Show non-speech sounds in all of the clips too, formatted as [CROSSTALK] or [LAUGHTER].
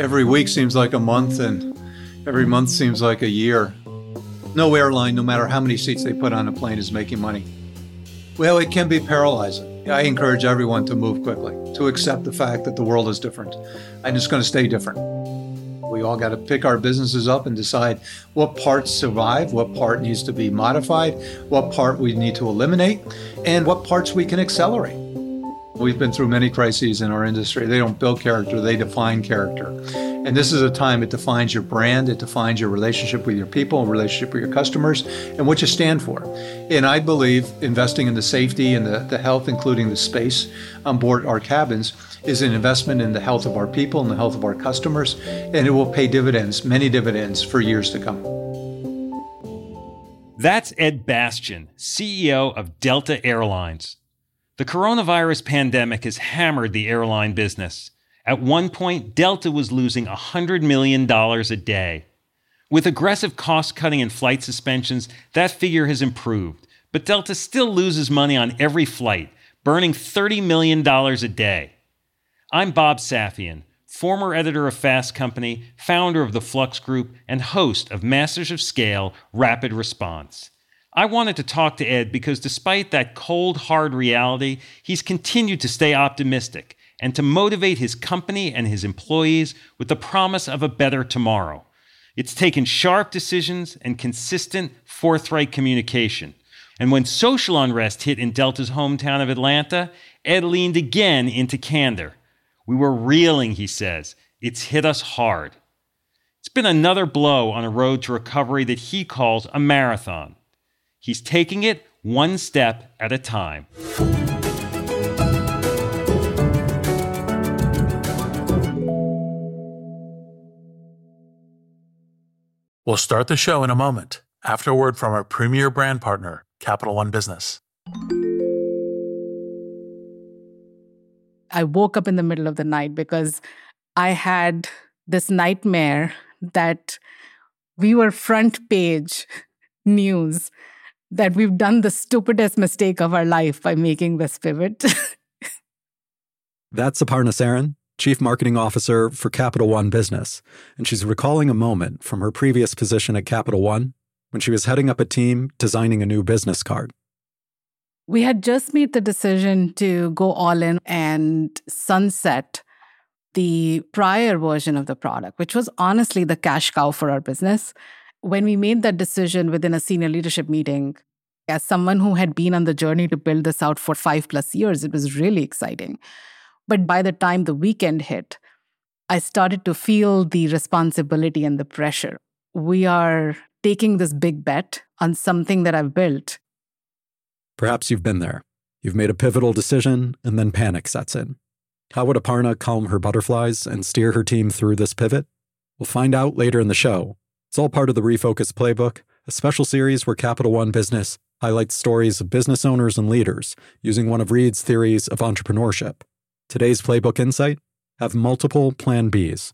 Every week seems like a month, and every month seems like a year. No airline, no matter how many seats they put on a plane, is making money. Well, it can be paralyzing. I encourage everyone to move quickly, to accept the fact that the world is different and it's going to stay different. We all got to pick our businesses up and decide what parts survive, what part needs to be modified, what part we need to eliminate, and what parts we can accelerate. We've been through many crises in our industry. They don't build character, they define character. And this is a time it defines your brand, it defines your relationship with your people, relationship with your customers, and what you stand for. And I believe investing in the safety and the, the health, including the space on board our cabins, is an investment in the health of our people and the health of our customers, and it will pay dividends, many dividends, for years to come. That's Ed Bastian, CEO of Delta Airlines. The coronavirus pandemic has hammered the airline business. At one point, Delta was losing $100 million a day. With aggressive cost cutting and flight suspensions, that figure has improved, but Delta still loses money on every flight, burning $30 million a day. I'm Bob Safian, former editor of Fast Company, founder of the Flux Group, and host of Masters of Scale Rapid Response. I wanted to talk to Ed because despite that cold, hard reality, he's continued to stay optimistic and to motivate his company and his employees with the promise of a better tomorrow. It's taken sharp decisions and consistent, forthright communication. And when social unrest hit in Delta's hometown of Atlanta, Ed leaned again into candor. We were reeling, he says. It's hit us hard. It's been another blow on a road to recovery that he calls a marathon. He's taking it one step at a time. We'll start the show in a moment after a word from our premier brand partner, Capital One Business. I woke up in the middle of the night because I had this nightmare that we were front page [LAUGHS] news that we've done the stupidest mistake of our life by making this pivot. That's Aparna Saran, Chief Marketing Officer for Capital One Business, and she's recalling a moment from her previous position at Capital One when she was heading up a team designing a new business card. We had just made the decision to go all in and sunset the prior version of the product, which was honestly the cash cow for our business when we made that decision within a senior leadership meeting, as someone who had been on the journey to build this out for five plus years, it was really exciting. But by the time the weekend hit, I started to feel the responsibility and the pressure. We are taking this big bet on something that I've built. Perhaps you've been there. You've made a pivotal decision, and then panic sets in. How would Aparna calm her butterflies and steer her team through this pivot? We'll find out later in the show it's all part of the Refocus Playbook, a special series where Capital One Business highlights stories of business owners and leaders using one of Reid's theories of entrepreneurship. Today's Playbook Insight have multiple Plan Bs.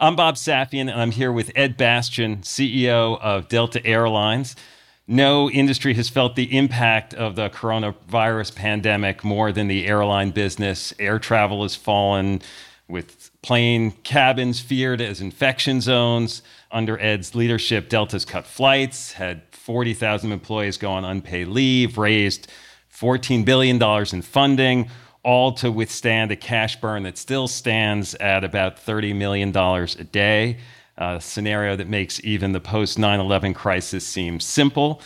I'm Bob Safian, and I'm here with Ed Bastian, CEO of Delta Airlines no industry has felt the impact of the coronavirus pandemic more than the airline business. Air travel has fallen with plane cabins feared as infection zones. Under Ed's leadership, Delta's cut flights, had 40,000 employees go on unpaid leave, raised $14 billion in funding, all to withstand a cash burn that still stands at about $30 million a day a scenario that makes even the post 9 11 crisis seem simple.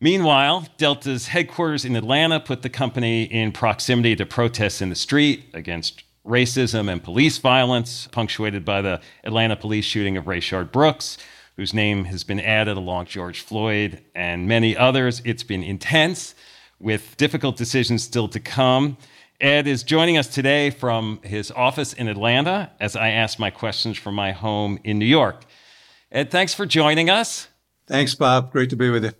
Meanwhile, Delta's headquarters in Atlanta put the company in proximity to protests in the street against racism and police violence, punctuated by the Atlanta police shooting of Rayshard Brooks, whose name has been added along George Floyd and many others. It's been intense with difficult decisions still to come. Ed is joining us today from his office in Atlanta as I ask my questions from my home in New York. Ed, thanks for joining us. Thanks, Bob. Great to be with you.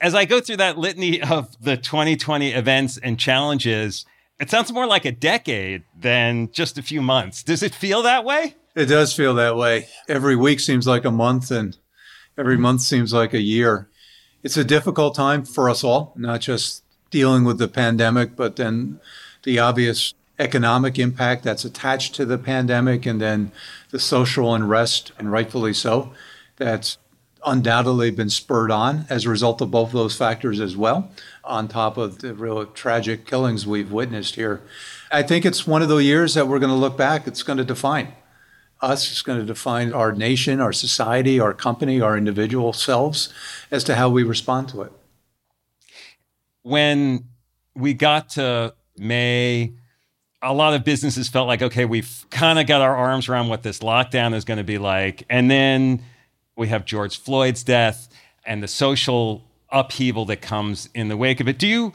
As I go through that litany of the 2020 events and challenges, it sounds more like a decade than just a few months. Does it feel that way? It does feel that way. Every week seems like a month, and every month seems like a year. It's a difficult time for us all, not just dealing with the pandemic, but then the obvious economic impact that's attached to the pandemic, and then the social unrest, and rightfully so, that's undoubtedly been spurred on as a result of both of those factors as well, on top of the real tragic killings we've witnessed here. I think it's one of the years that we're going to look back, it's going to define us, it's going to define our nation, our society, our company, our individual selves as to how we respond to it. When we got to May, a lot of businesses felt like, okay, we've kind of got our arms around what this lockdown is going to be like. And then we have George Floyd's death and the social upheaval that comes in the wake of it. Do you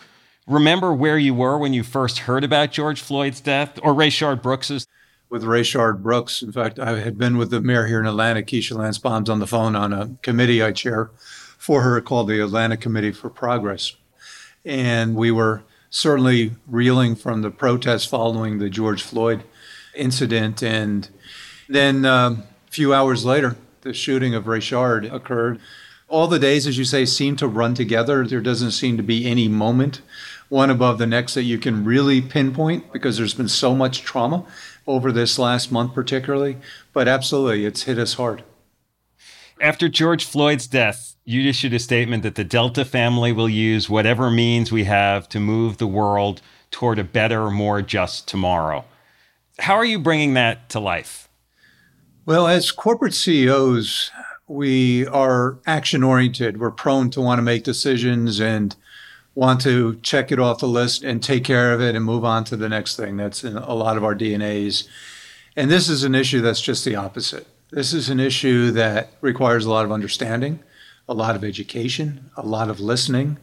remember where you were when you first heard about George Floyd's death or Rayshard Brooks's? With Rayshard Brooks, in fact, I had been with the mayor here in Atlanta, Keisha Lance Bottoms, on the phone on a committee I chair for her called the Atlanta Committee for Progress. And we were certainly reeling from the protests following the George Floyd incident. And then um, a few hours later, the shooting of Rayshard occurred. All the days, as you say, seem to run together. There doesn't seem to be any moment, one above the next, that you can really pinpoint because there's been so much trauma over this last month, particularly. But absolutely, it's hit us hard. After George Floyd's death, you issued a statement that the Delta family will use whatever means we have to move the world toward a better, more just tomorrow. How are you bringing that to life? Well, as corporate CEOs, we are action oriented. We're prone to want to make decisions and want to check it off the list and take care of it and move on to the next thing. That's in a lot of our DNAs. And this is an issue that's just the opposite. This is an issue that requires a lot of understanding, a lot of education, a lot of listening,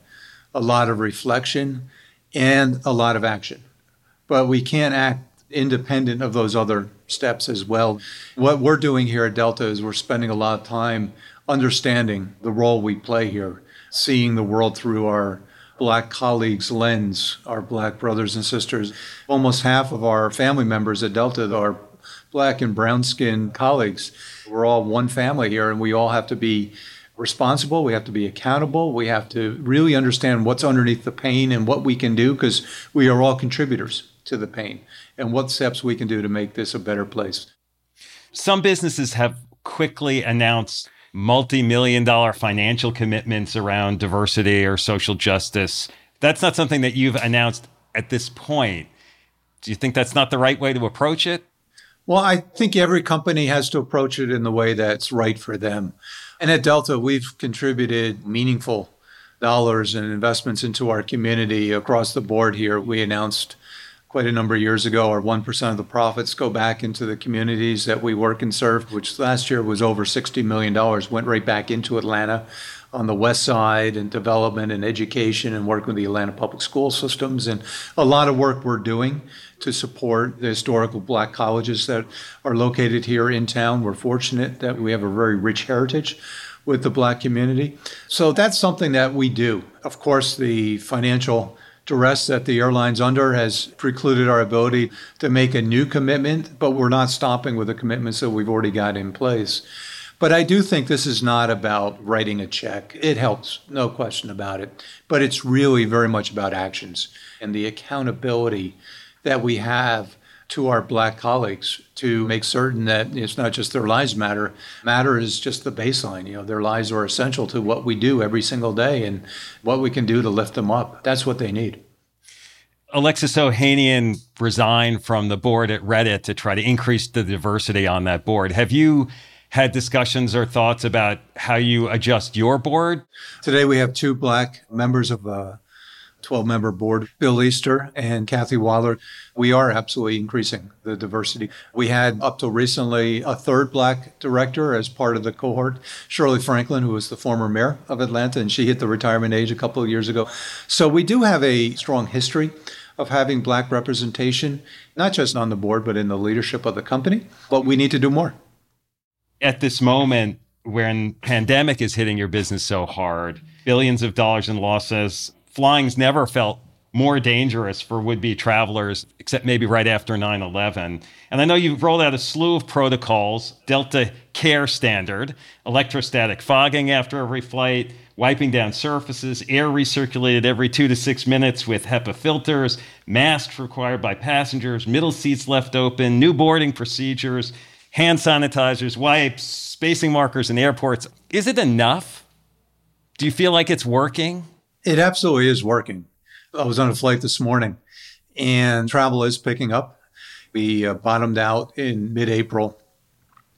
a lot of reflection, and a lot of action. But we can't act independent of those other steps as well. What we're doing here at Delta is we're spending a lot of time understanding the role we play here, seeing the world through our black colleagues' lens, our black brothers and sisters. Almost half of our family members at Delta are black and brown skinned colleagues. We're all one family here, and we all have to be responsible. We have to be accountable. We have to really understand what's underneath the pain and what we can do because we are all contributors to the pain and what steps we can do to make this a better place. Some businesses have quickly announced multi million dollar financial commitments around diversity or social justice. That's not something that you've announced at this point. Do you think that's not the right way to approach it? Well, I think every company has to approach it in the way that's right for them. And at Delta, we've contributed meaningful dollars and investments into our community across the board here. We announced quite a number of years ago, our 1% of the profits go back into the communities that we work and serve, which last year was over $60 million, went right back into Atlanta on the west side and development and education and working with the Atlanta public school systems and a lot of work we're doing to support the historical black colleges that are located here in town. We're fortunate that we have a very rich heritage with the black community. So that's something that we do. Of course, the financial duress that the airline's under has precluded our ability to make a new commitment, but we're not stopping with the commitments that we've already got in place. But I do think this is not about writing a check. It helps, no question about it. But it's really very much about actions and the accountability that we have to our black colleagues to make certain that it's not just their lives matter. Matter is just the baseline. You know, their lives are essential to what we do every single day and what we can do to lift them up. That's what they need. Alexis Ohanian resigned from the board at Reddit to try to increase the diversity on that board. Have you had discussions or thoughts about how you adjust your board? Today we have two black members of a 12 member board, Bill Easter and Kathy Waller, we are absolutely increasing the diversity. We had up till recently a third black director as part of the cohort, Shirley Franklin, who was the former mayor of Atlanta, and she hit the retirement age a couple of years ago. So we do have a strong history of having black representation, not just on the board, but in the leadership of the company. But we need to do more. At this moment, when pandemic is hitting your business so hard, billions of dollars in losses, flying's never felt more dangerous for would be travelers, except maybe right after 9 11. And I know you've rolled out a slew of protocols Delta Care Standard, electrostatic fogging after every flight, wiping down surfaces, air recirculated every two to six minutes with HEPA filters, masks required by passengers, middle seats left open, new boarding procedures, hand sanitizers, wipes, spacing markers in airports. Is it enough? Do you feel like it's working? It absolutely is working. I was on a flight this morning and travel is picking up. We uh, bottomed out in mid April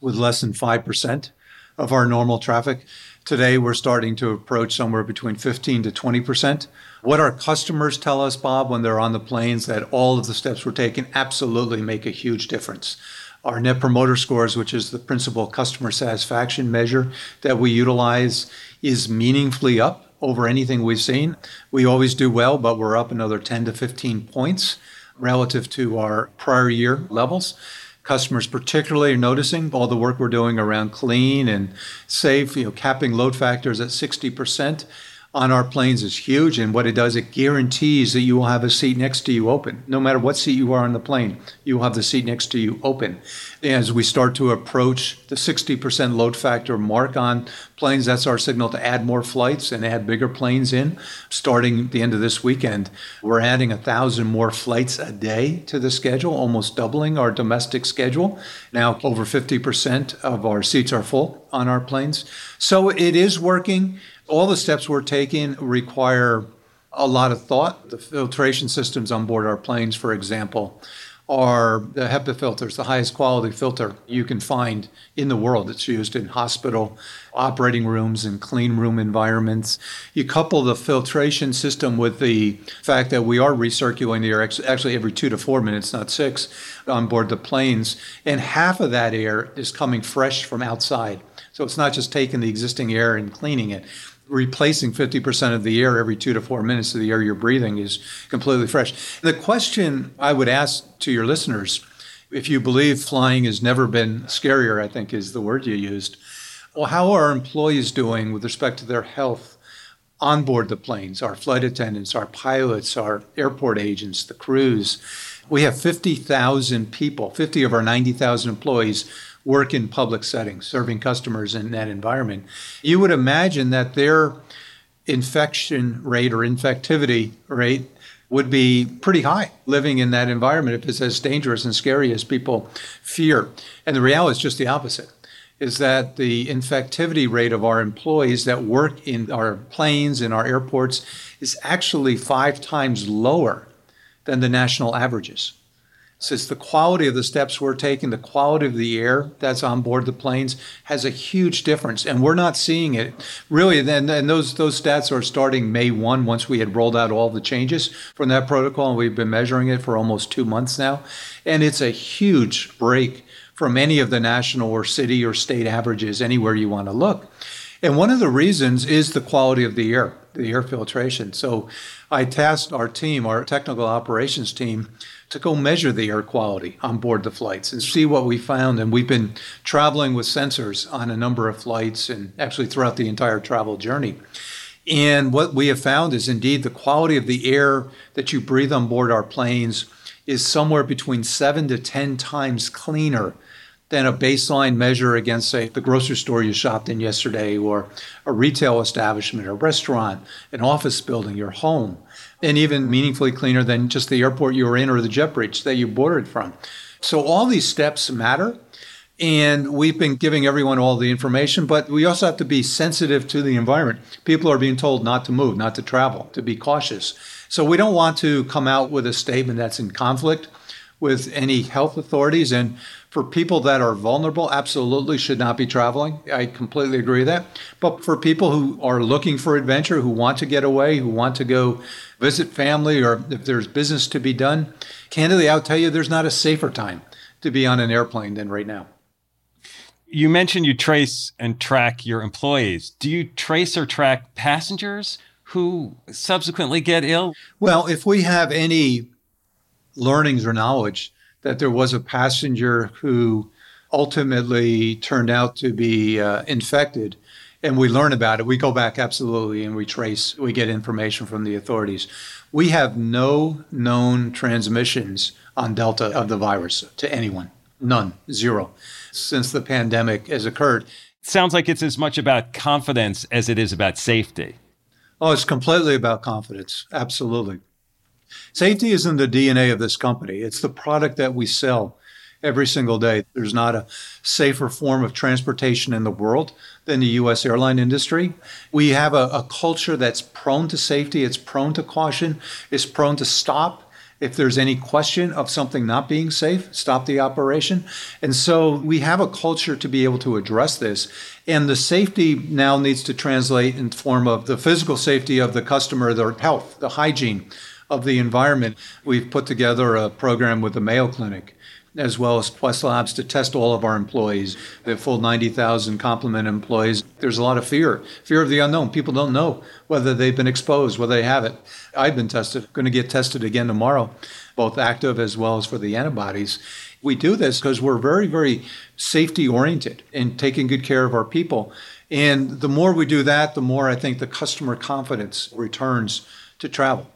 with less than 5% of our normal traffic. Today, we're starting to approach somewhere between 15 to 20%. What our customers tell us, Bob, when they're on the planes, that all of the steps we're taking absolutely make a huge difference. Our Net Promoter Scores, which is the principal customer satisfaction measure that we utilize, is meaningfully up over anything we've seen. We always do well, but we're up another 10 to 15 points relative to our prior year levels. Customers particularly are noticing all the work we're doing around clean and safe, you know, capping load factors at 60% on our planes is huge. And what it does, it guarantees that you will have a seat next to you open. No matter what seat you are on the plane, you will have the seat next to you open. As we start to approach the 60% load factor mark on planes, that's our signal to add more flights and add bigger planes in. Starting the end of this weekend, we're adding a thousand more flights a day to the schedule, almost doubling our domestic schedule. Now, over 50% of our seats are full on our planes. So it is working all the steps we're taking require a lot of thought. The filtration systems on board our planes, for example, are the HEPA filters, the highest quality filter you can find in the world. It's used in hospital operating rooms and clean room environments. You couple the filtration system with the fact that we are recirculating the air actually every two to four minutes, not six, on board the planes, and half of that air is coming fresh from outside. So it's not just taking the existing air and cleaning it replacing 50% of the air every two to four minutes of the air you're breathing is completely fresh. The question I would ask to your listeners, if you believe flying has never been scarier, I think is the word you used, well, how are employees doing with respect to their health on board the planes, our flight attendants, our pilots, our airport agents, the crews? We have 50,000 people, 50 of our 90,000 employees work in public settings, serving customers in that environment, you would imagine that their infection rate or infectivity rate would be pretty high living in that environment if it's as dangerous and scary as people fear. And the reality is just the opposite is that the infectivity rate of our employees that work in our planes in our airports is actually five times lower than the national averages. So it's the quality of the steps we're taking, the quality of the air that's on board the planes has a huge difference. And we're not seeing it really. Then and those those stats are starting May 1 once we had rolled out all the changes from that protocol. And we've been measuring it for almost two months now. And it's a huge break from any of the national or city or state averages anywhere you want to look. And one of the reasons is the quality of the air, the air filtration. So I tasked our team, our technical operations team, to go measure the air quality on board the flights and see what we found. And we've been traveling with sensors on a number of flights and actually throughout the entire travel journey. And what we have found is indeed the quality of the air that you breathe on board our planes is somewhere between seven to 10 times cleaner than a baseline measure against, say, the grocery store you shopped in yesterday, or a retail establishment, a restaurant, an office building, your home and even meaningfully cleaner than just the airport you were in or the jet bridge that you boarded from. So all these steps matter. And we've been giving everyone all the information, but we also have to be sensitive to the environment. People are being told not to move, not to travel, to be cautious. So we don't want to come out with a statement that's in conflict with any health authorities. And For people that are vulnerable, absolutely should not be traveling. I completely agree with that. But for people who are looking for adventure, who want to get away, who want to go visit family, or if there's business to be done, candidly, I'll tell you, there's not a safer time to be on an airplane than right now. You mentioned you trace and track your employees. Do you trace or track passengers who subsequently get ill? Well, if we have any learnings or knowledge that there was a passenger who ultimately turned out to be uh, infected and we learn about it, we go back absolutely and we trace, we get information from the authorities. We have no known transmissions on Delta of the virus to anyone. None, zero, since the pandemic has occurred. Sounds like it's as much about confidence as it is about safety. Oh, it's completely about confidence. Absolutely. Safety is in the DNA of this company. It's the product that we sell every single day. There's not a safer form of transportation in the world than the U.S. airline industry. We have a, a, culture that's prone to safety, it's prone to caution, it's prone to stop. If there's any question of something not being safe, stop the operation. And so we have a culture to be able to address this. And the safety now needs to translate in form of the physical safety of the customer, their health, the hygiene of the environment. We've put together a program with the Mayo Clinic as well as Quest Labs to test all of our employees. The full 90,000 complement employees. There's a lot of fear, fear of the unknown. People don't know whether they've been exposed, whether they have it. I've been tested, going to get tested again tomorrow, both active as well as for the antibodies. We do this because we're very, very safety oriented in taking good care of our people. And the more we do that, the more I think the customer confidence returns to travel.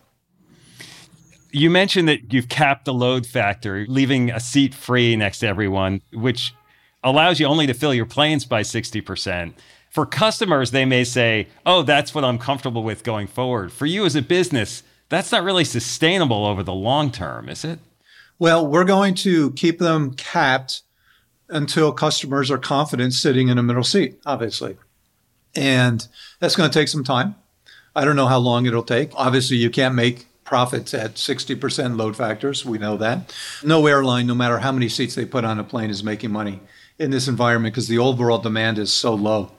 You mentioned that you've capped the load factor, leaving a seat free next to everyone, which allows you only to fill your planes by 60%. For customers, they may say, oh, that's what I'm comfortable with going forward. For you as a business, that's not really sustainable over the long term, is it? Well, we're going to keep them capped until customers are confident sitting in a middle seat, obviously. And that's going to take some time. I don't know how long it'll take. Obviously, you can't make profits at 60% load factors. We know that. No airline, no matter how many seats they put on a plane, is making money in this environment because the overall demand is so low.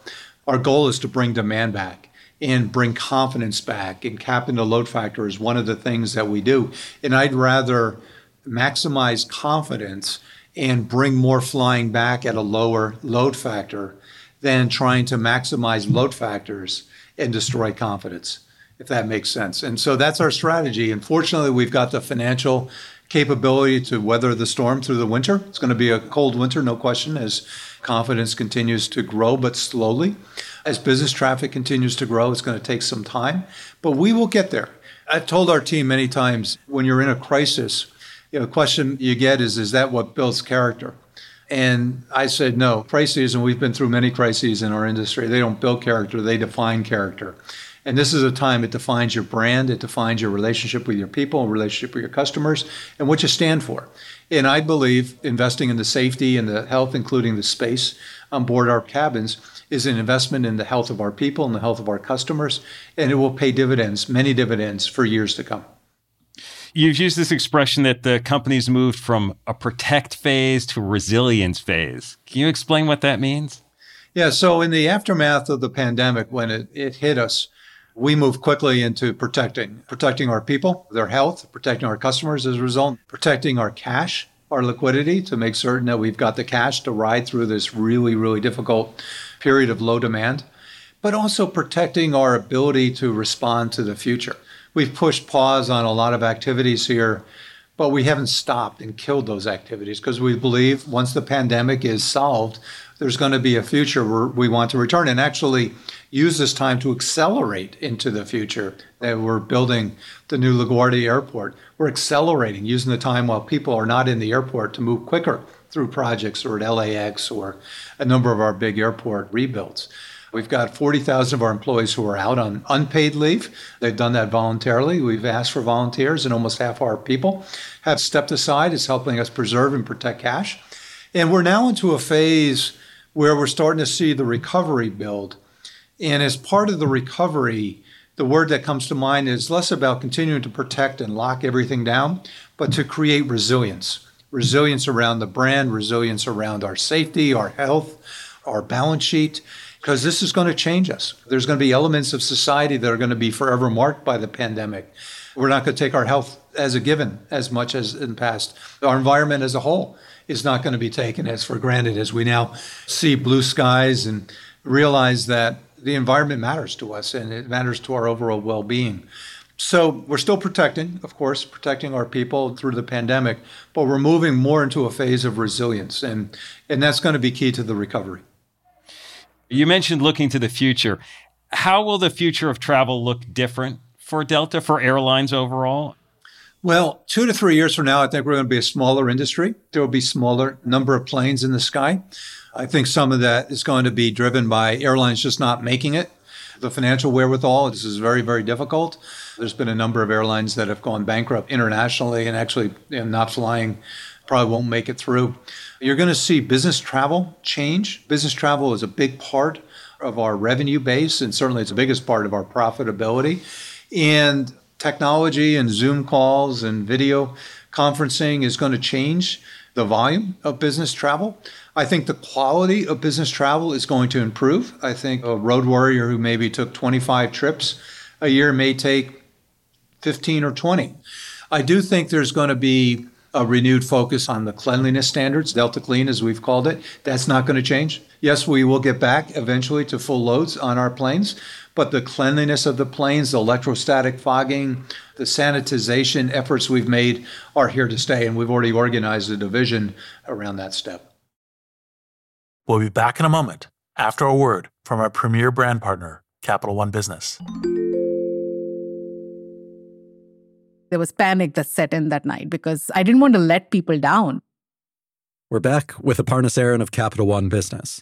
Our goal is to bring demand back and bring confidence back. And capping the load factor is one of the things that we do. And I'd rather maximize confidence and bring more flying back at a lower load factor than trying to maximize load factors and destroy confidence if that makes sense. And so that's our strategy. Unfortunately, we've got the financial capability to weather the storm through the winter. It's going to be a cold winter, no question, as confidence continues to grow, but slowly. As business traffic continues to grow, it's going to take some time, but we will get there. I've told our team many times when you're in a crisis, you know, the question you get is, is that what builds character? And I said, no, crises, and we've been through many crises in our industry, they don't build character, they define character. And this is a time it defines your brand, it defines your relationship with your people, relationship with your customers, and what you stand for. And I believe investing in the safety and the health, including the space on board our cabins, is an investment in the health of our people and the health of our customers, and it will pay dividends, many dividends, for years to come. You've used this expression that the company's moved from a protect phase to a resilience phase. Can you explain what that means? Yeah, so in the aftermath of the pandemic, when it, it hit us, we move quickly into protecting, protecting our people, their health, protecting our customers as a result, protecting our cash, our liquidity to make certain that we've got the cash to ride through this really, really difficult period of low demand, but also protecting our ability to respond to the future. We've pushed pause on a lot of activities here, but we haven't stopped and killed those activities because we believe once the pandemic is solved, there's going to be a future where we want to return and actually use this time to accelerate into the future. That we're building the new LaGuardia Airport. We're accelerating, using the time while people are not in the airport to move quicker through projects or at LAX or a number of our big airport rebuilds. We've got 40,000 of our employees who are out on unpaid leave. They've done that voluntarily. We've asked for volunteers, and almost half our people have stepped aside. It's helping us preserve and protect cash. And we're now into a phase where we're starting to see the recovery build. And as part of the recovery, the word that comes to mind is less about continuing to protect and lock everything down, but to create resilience. resilience around the brand, resilience around our safety, our health, our balance sheet, because this is going to change us. There's going to be elements of society that are going to be forever marked by the pandemic. We're not going to take our health as a given as much as in the past. Our environment as a whole is not going to be taken as for granted as we now see blue skies and realize that the environment matters to us and it matters to our overall well being. So we're still protecting, of course, protecting our people through the pandemic, but we're moving more into a phase of resilience, and, and that's going to be key to the recovery. You mentioned looking to the future. How will the future of travel look different for Delta, for airlines overall? Well, two to three years from now, I think we're going to be a smaller industry. There will be smaller number of planes in the sky. I think some of that is going to be driven by airlines just not making it. The financial wherewithal, this is very, very difficult. There's been a number of airlines that have gone bankrupt internationally and actually not flying, probably won't make it through. You're going to see business travel change. Business travel is a big part of our revenue base, and certainly it's the biggest part of our profitability. And technology and Zoom calls and video conferencing is going to change the volume of business travel. I think the quality of business travel is going to improve. I think a road warrior who maybe took 25 trips a year may take 15 or 20. I do think there's going to be a renewed focus on the cleanliness standards, Delta Clean as we've called it. That's not going to change. Yes, we will get back eventually to full loads on our planes, but the cleanliness of the planes, the electrostatic fogging, the sanitization efforts we've made are here to stay, and we've already organized a division around that step. We'll be back in a moment after a word from our premier brand partner, Capital One Business. There was panic that set in that night because I didn't want to let people down. We're back with Aparna Saran of Capital One Business.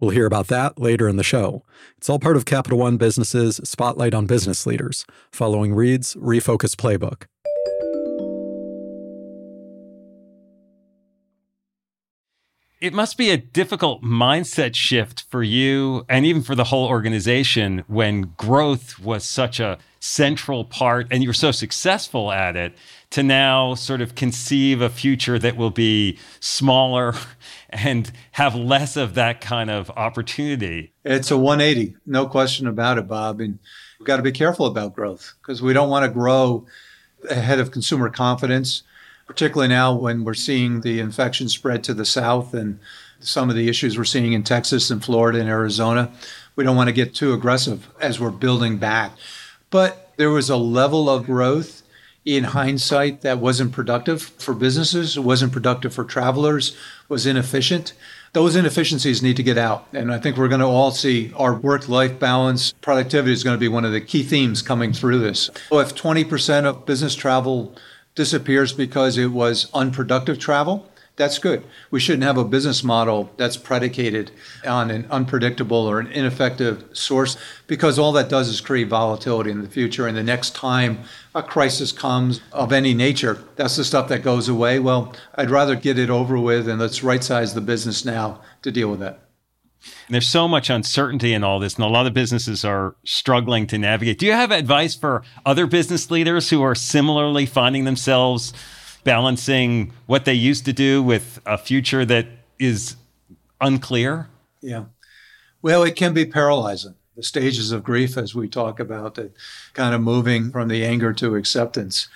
We'll hear about that later in the show. It's all part of Capital One Business's Spotlight on Business Leaders, following Reid's Refocus Playbook. It must be a difficult mindset shift for you and even for the whole organization when growth was such a central part and you're so successful at it to now sort of conceive a future that will be smaller [LAUGHS] and have less of that kind of opportunity. It's a 180, no question about it, Bob. And we've got to be careful about growth because we don't want to grow ahead of consumer confidence particularly now when we're seeing the infection spread to the south and some of the issues we're seeing in Texas and Florida and Arizona. We don't want to get too aggressive as we're building back. But there was a level of growth in hindsight that wasn't productive for businesses, it wasn't productive for travelers, was inefficient. Those inefficiencies need to get out. And I think we're going to all see our work life balance, productivity is going to be one of the key themes coming through this. So If 20% of business travel disappears because it was unproductive travel, that's good. We shouldn't have a business model that's predicated on an unpredictable or an ineffective source because all that does is create volatility in the future. And the next time a crisis comes of any nature, that's the stuff that goes away. Well, I'd rather get it over with and let's right size the business now to deal with that. There's so much uncertainty in all this, and a lot of businesses are struggling to navigate. Do you have advice for other business leaders who are similarly finding themselves balancing what they used to do with a future that is unclear? Yeah. Well, it can be paralyzing. The stages of grief, as we talk about, that kind of moving from the anger to acceptance.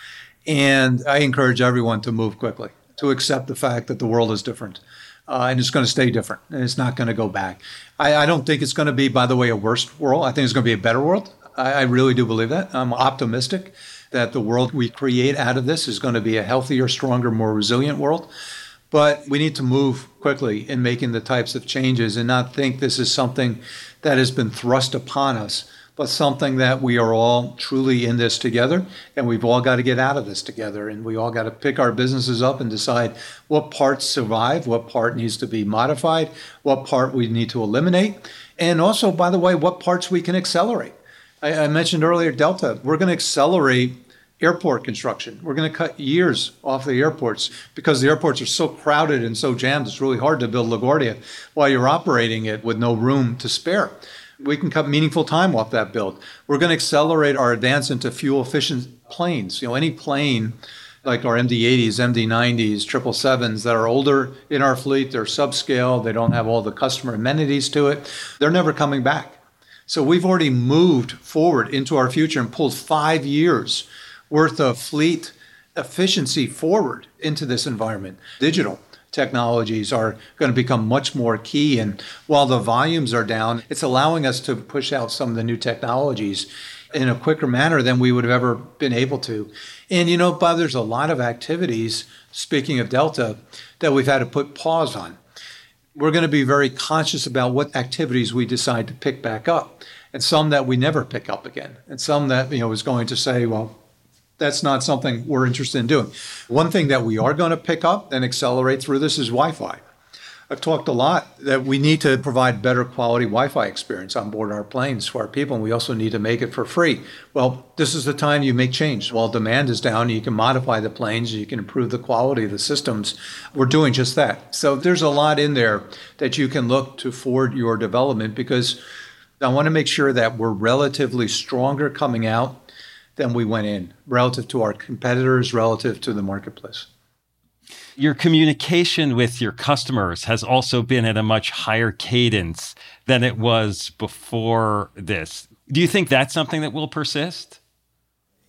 And I encourage everyone to move quickly, to accept the fact that the world is different Uh, and it's going to stay different and it's not going to go back. I, I don't think it's going to be, by the way, a worse world. I think it's going to be a better world. I, I really do believe that. I'm optimistic that the world we create out of this is going to be a healthier, stronger, more resilient world. But we need to move quickly in making the types of changes and not think this is something that has been thrust upon us, but something that we are all truly in this together and we've all got to get out of this together and we all got to pick our businesses up and decide what parts survive, what part needs to be modified, what part we need to eliminate, and also, by the way, what parts we can accelerate. I, mentioned earlier Delta. We're going to accelerate airport construction. We're going to cut years off the airports because the airports are so crowded and so jammed. It's really hard to build LaGuardia while you're operating it with no room to spare. We can cut meaningful time off that build. We're going to accelerate our advance into fuel efficient planes. You know, any plane like our MD-80s, MD-90s, 777s that are older in our fleet, they're subscale, they don't have all the customer amenities to it. They're never coming back. So we've already moved forward into our future and pulled five years worth of fleet efficiency forward into this environment. Digital technologies are going to become much more key. And while the volumes are down, it's allowing us to push out some of the new technologies in a quicker manner than we would have ever been able to. And you know, Bob, there's a lot of activities, speaking of Delta, that we've had to put pause on we're going to be very conscious about what activities we decide to pick back up and some that we never pick up again and some that you know is going to say well that's not something we're interested in doing one thing that we are going to pick up and accelerate through this is wi-fi I've talked a lot that we need to provide better quality Wi Fi experience on board our planes for our people, and we also need to make it for free. Well, this is the time you make change. While demand is down, you can modify the planes, you can improve the quality of the systems. We're doing just that. So there's a lot in there that you can look to forward your development because I want to make sure that we're relatively stronger coming out than we went in relative to our competitors, relative to the marketplace your communication with your customers has also been at a much higher cadence than it was before this. Do you think that's something that will persist?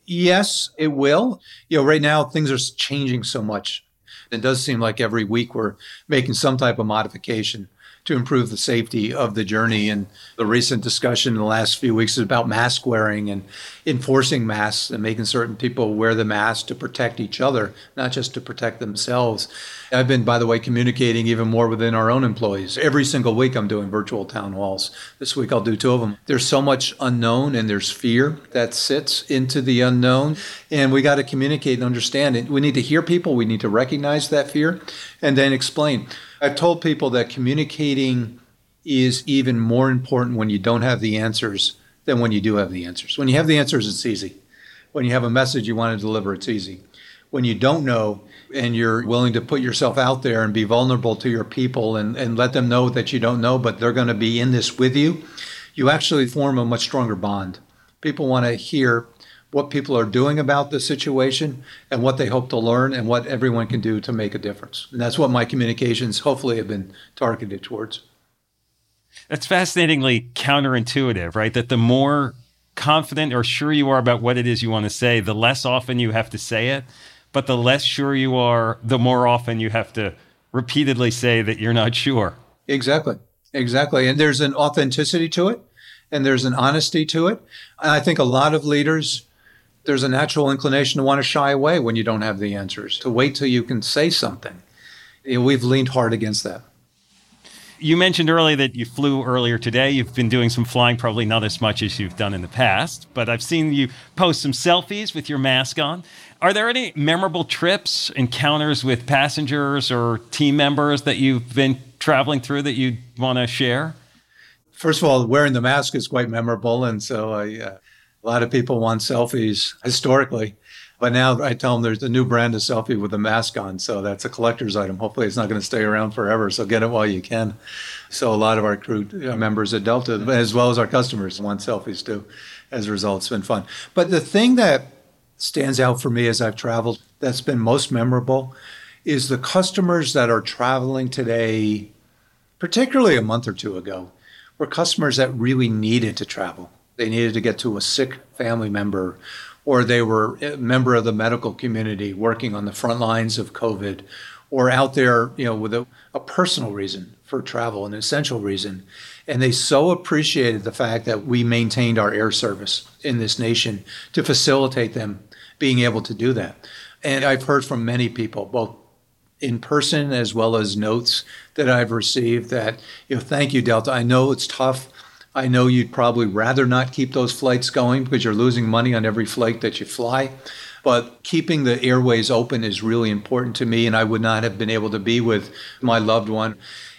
Yes, it will. You know, right now things are changing so much. It does seem like every week we're making some type of modification to improve the safety of the journey. And the recent discussion in the last few weeks is about mask wearing and enforcing masks and making certain people wear the mask to protect each other, not just to protect themselves. I've been, by the way, communicating even more within our own employees. Every single week, I'm doing virtual town halls. This week, I'll do two of them. There's so much unknown and there's fear that sits into the unknown. And we got to communicate and understand it. We need to hear people, we need to recognize that fear, and then explain. I've told people that communicating is even more important when you don't have the answers than when you do have the answers. When you have the answers, it's easy. When you have a message you want to deliver, it's easy. When you don't know and you're willing to put yourself out there and be vulnerable to your people and, and let them know that you don't know, but they're going to be in this with you, you actually form a much stronger bond. People want to hear what people are doing about the situation and what they hope to learn and what everyone can do to make a difference. And that's what my communications hopefully have been targeted towards. That's fascinatingly counterintuitive, right? That the more confident or sure you are about what it is you want to say, the less often you have to say it. But the less sure you are, the more often you have to repeatedly say that you're not sure. Exactly. Exactly. And there's an authenticity to it and there's an honesty to it. And I think a lot of leaders there's a natural inclination to want to shy away when you don't have the answers, to wait till you can say something. We've leaned hard against that. You mentioned earlier that you flew earlier today. You've been doing some flying, probably not as much as you've done in the past, but I've seen you post some selfies with your mask on. Are there any memorable trips, encounters with passengers or team members that you've been traveling through that you want to share? First of all, wearing the mask is quite memorable, and so I uh, a lot of people want selfies historically, but now I tell them there's a new brand of selfie with a mask on. So that's a collector's item. Hopefully, it's not going to stay around forever. So get it while you can. So a lot of our crew uh, members at Delta, as well as our customers, want selfies too. As a result, it's been fun. But the thing that stands out for me as I've traveled that's been most memorable is the customers that are traveling today, particularly a month or two ago, were customers that really needed to travel they needed to get to a sick family member, or they were a member of the medical community working on the front lines of COVID, or out there, you know, with a, a personal reason for travel, an essential reason. And they so appreciated the fact that we maintained our air service in this nation to facilitate them being able to do that. And I've heard from many people, both in person as well as notes that I've received that, you know, thank you, Delta. I know it's tough. I know you'd probably rather not keep those flights going because you're losing money on every flight that you fly. But keeping the airways open is really important to me, and I would not have been able to be with my loved one.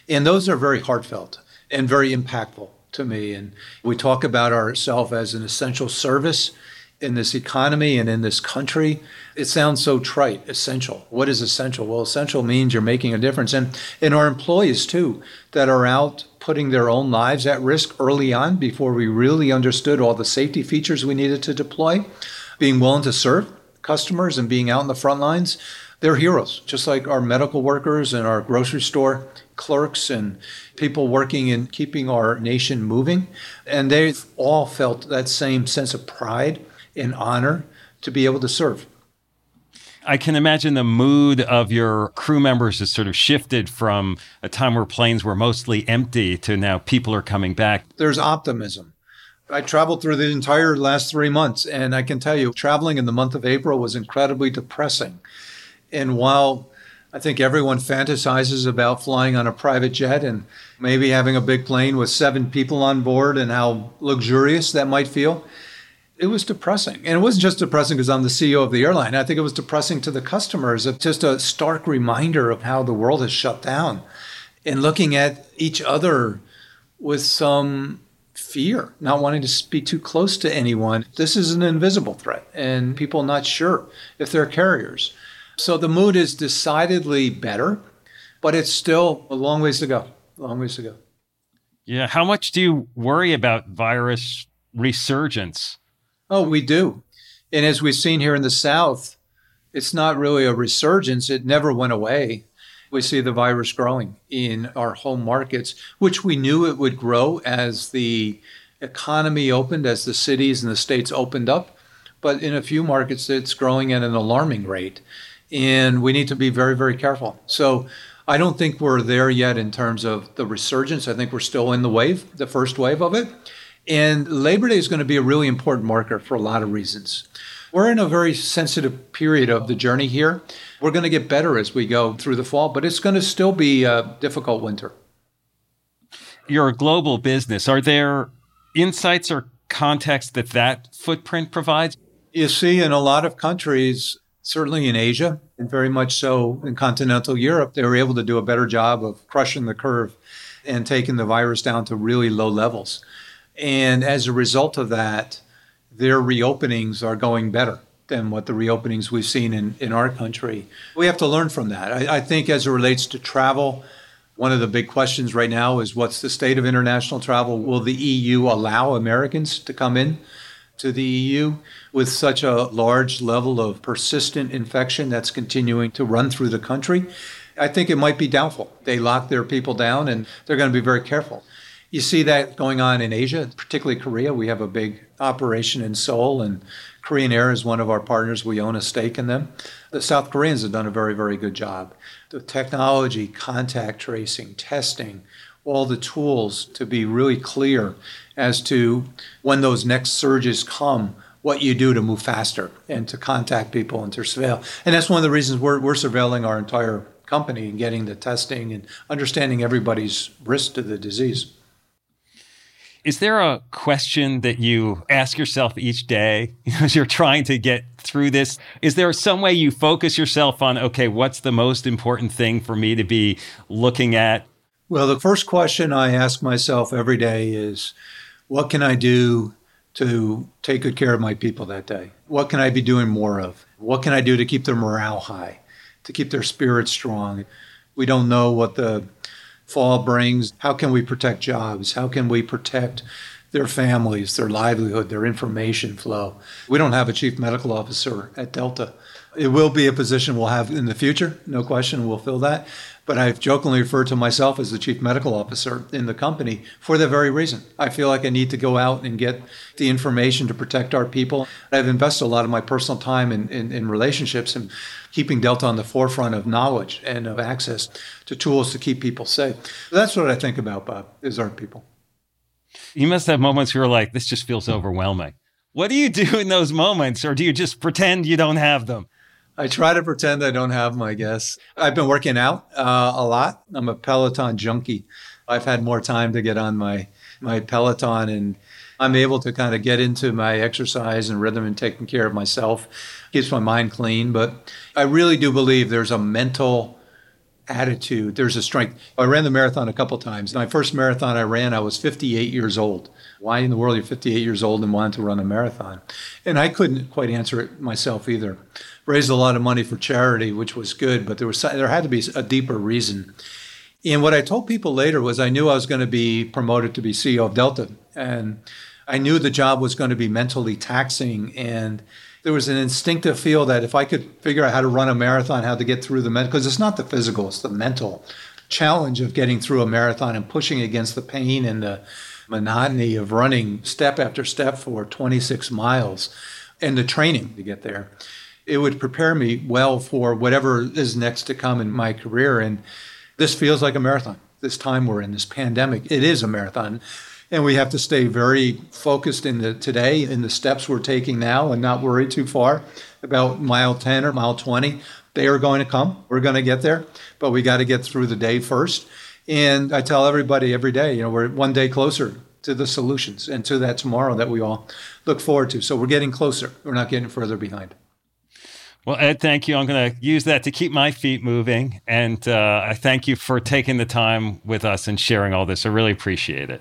And those are very heartfelt and very impactful to me. And we talk about ourselves as an essential service in this economy and in this country. It sounds so trite, essential. What is essential? Well, essential means you're making a difference. And and our employees, too, that are out putting their own lives at risk early on before we really understood all the safety features we needed to deploy, being willing to serve customers and being out in the front lines, they're heroes, just like our medical workers and our grocery store clerks and people working in keeping our nation moving. And they've all felt that same sense of pride and honor to be able to serve. I can imagine the mood of your crew members has sort of shifted from a time where planes were mostly empty to now people are coming back. There's optimism. I traveled through the entire last three months, and I can tell you, traveling in the month of April was incredibly depressing. And while I think everyone fantasizes about flying on a private jet and maybe having a big plane with seven people on board and how luxurious that might feel, it was depressing. And it wasn't just depressing because I'm the CEO of the airline. I think it was depressing to the customers. It's just a stark reminder of how the world has shut down and looking at each other with some fear, not wanting to be too close to anyone. This is an invisible threat, and people not sure if they're carriers. So the mood is decidedly better, but it's still a long ways to go. Long ways to go. Yeah. How much do you worry about virus resurgence? Oh, we do. And as we've seen here in the South, it's not really a resurgence. It never went away we see the virus growing in our home markets, which we knew it would grow as the economy opened, as the cities and the states opened up. But in a few markets, it's growing at an alarming rate. And we need to be very, very careful. So I don't think we're there yet in terms of the resurgence. I think we're still in the wave, the first wave of it. And Labor Day is going to be a really important marker for a lot of reasons. We're in a very sensitive period of the journey here. We're going to get better as we go through the fall, but it's going to still be a difficult winter. You're a global business. Are there insights or context that that footprint provides? You see, in a lot of countries, certainly in Asia, and very much so in continental Europe, they were able to do a better job of crushing the curve and taking the virus down to really low levels. And as a result of that, their reopenings are going better than what the reopenings we've seen in, in our country. We have to learn from that. I, I think as it relates to travel, one of the big questions right now is what's the state of international travel? Will the EU allow Americans to come in to the EU with such a large level of persistent infection that's continuing to run through the country? I think it might be doubtful. They lock their people down and they're going to be very careful. You see that going on in Asia, particularly Korea. We have a big operation in Seoul, and Korean Air is one of our partners. We own a stake in them. The South Koreans have done a very, very good job. The technology, contact tracing, testing, all the tools to be really clear as to when those next surges come, what you do to move faster and to contact people and to surveil. And that's one of the reasons we're, we're surveilling our entire company and getting the testing and understanding everybody's risk to the disease. Is there a question that you ask yourself each day [LAUGHS] as you're trying to get through this? Is there some way you focus yourself on, okay, what's the most important thing for me to be looking at? Well, the first question I ask myself every day is, what can I do to take good care of my people that day? What can I be doing more of? What can I do to keep their morale high, to keep their spirits strong? We don't know what the fall brings. How can we protect jobs? How can we protect their families, their livelihood, their information flow? We don't have a chief medical officer at Delta. It will be a position we'll have in the future, no question. We'll fill that. But I've jokingly referred to myself as the chief medical officer in the company for that very reason. I feel like I need to go out and get the information to protect our people. I've invested a lot of my personal time in, in, in relationships and keeping Delta on the forefront of knowledge and of access to tools to keep people safe. That's what I think about, Bob, is our people. You must have moments where you're like, this just feels overwhelming. What do you do in those moments, or do you just pretend you don't have them? I try to pretend I don't have them, I guess. I've been working out uh, a lot. I'm a Peloton junkie. I've had more time to get on my, my Peloton and I'm able to kind of get into my exercise and rhythm and taking care of myself. Keeps my mind clean. But I really do believe there's a mental attitude. There's a strength. I ran the marathon a couple times. My first marathon I ran, I was 58 years old. Why in the world are you 58 years old and wanted to run a marathon? And I couldn't quite answer it myself either. Raised a lot of money for charity, which was good, but there was there had to be a deeper reason. And what I told people later was I knew I was going to be promoted to be CEO of Delta, and I knew the job was going to be mentally taxing and there was an instinctive feel that if I could figure out how to run a marathon, how to get through the mental, because it's not the physical, it's the mental challenge of getting through a marathon and pushing against the pain and the monotony of running step after step for 26 miles and the training to get there. It would prepare me well for whatever is next to come in my career. And this feels like a marathon. This time we're in, this pandemic, it is a marathon. And we have to stay very focused in the today, in the steps we're taking now, and not worry too far about mile 10 or mile 20. They are going to come. We're going to get there, but we got to get through the day first. And I tell everybody every day, you know, we're one day closer to the solutions and to that tomorrow that we all look forward to. So we're getting closer. We're not getting further behind. Well, Ed, thank you. I'm going to use that to keep my feet moving. And uh, I thank you for taking the time with us and sharing all this. I really appreciate it.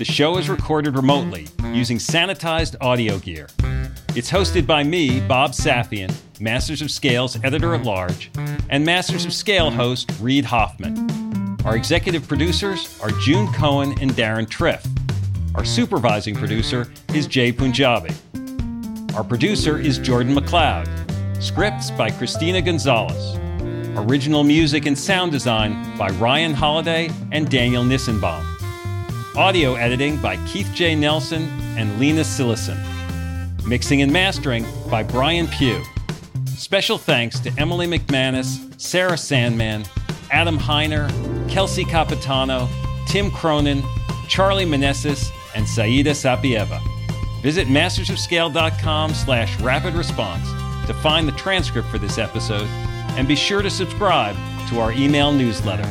The show is recorded remotely using sanitized audio gear. It's hosted by me, Bob Safian, Masters of Scale's editor at large, and Masters of Scale host Reid Hoffman. Our executive producers are June Cohen and Deron Triff. Our supervising producer is Jai Punjabi. Our producer is Jordan McLeod. Scripts by Christina Gonzalez. Original music and sound design by Ryan Holladay and Daniel Nissenbaum. Audio editing by Keith J. Nelson and Lena Sillison. Mixing and mastering by Brian Pugh. Special thanks to Emily McManus, Sarah Sandman, Adam Heiner, Kelsey Capitano, Tim Cronin, Charlie Manessis, and Saida Sapieva. Visit mastersofscale.com slash rapid response to find the transcript for this episode and be sure to subscribe to our email newsletter.